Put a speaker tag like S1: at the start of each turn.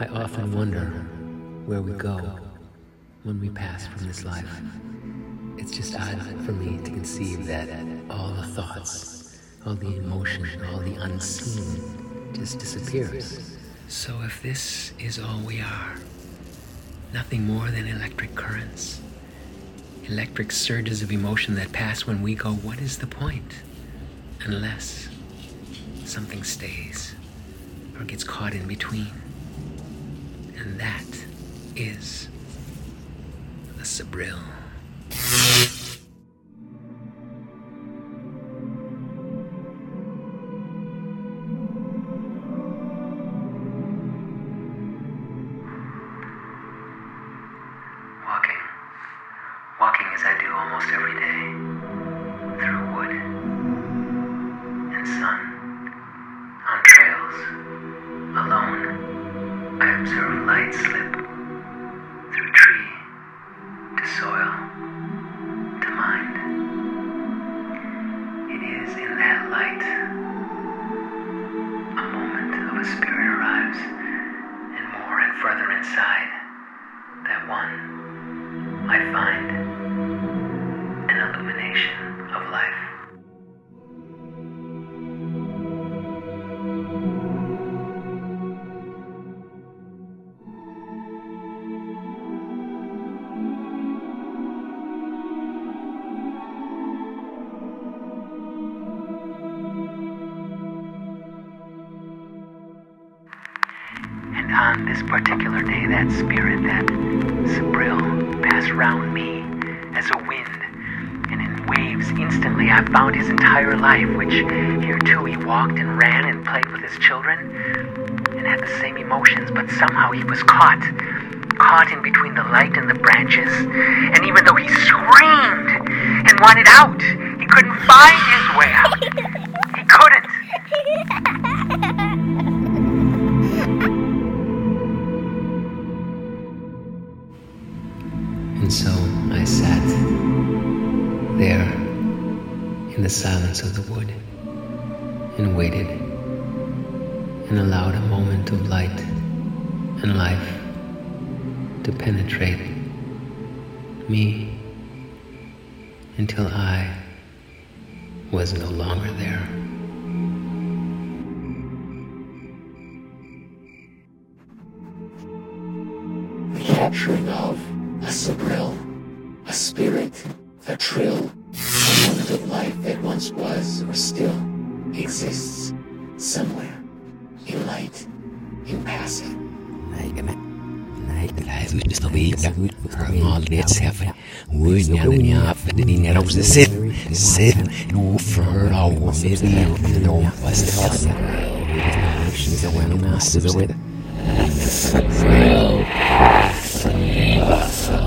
S1: I often wonder where we go when we pass from this life. It's just odd for me to conceive that all the thoughts, all the emotion, all the unseen just disappears. So if this is all we are, nothing more than electric currents, electric surges of emotion that pass when we go, what is the point? Unless something stays or gets caught in between. And that is the Sabril. Walking. Walking as I do almost every day. Through wood and sun. Light slip through tree to soil to mind. It is in that light a moment of a spirit arrives, and more and further inside that one I find an illumination of life. On this particular day, that spirit, that Sabril, passed round me as a wind. And in waves, instantly, I found his entire life, which here too he walked and ran and played with his children and had the same emotions, but somehow he was caught. Caught in between the light and the branches. And even though he screamed and wanted out, he couldn't find his way out. He couldn't. And so I sat there in the silence of the wood and waited and allowed a moment of light and life to penetrate me until I was no longer there.
S2: The capturing of a Sabril, a spirit, a trill, a moment of life that once was or still exists somewhere in light, in passive.
S3: Nei, men Nei,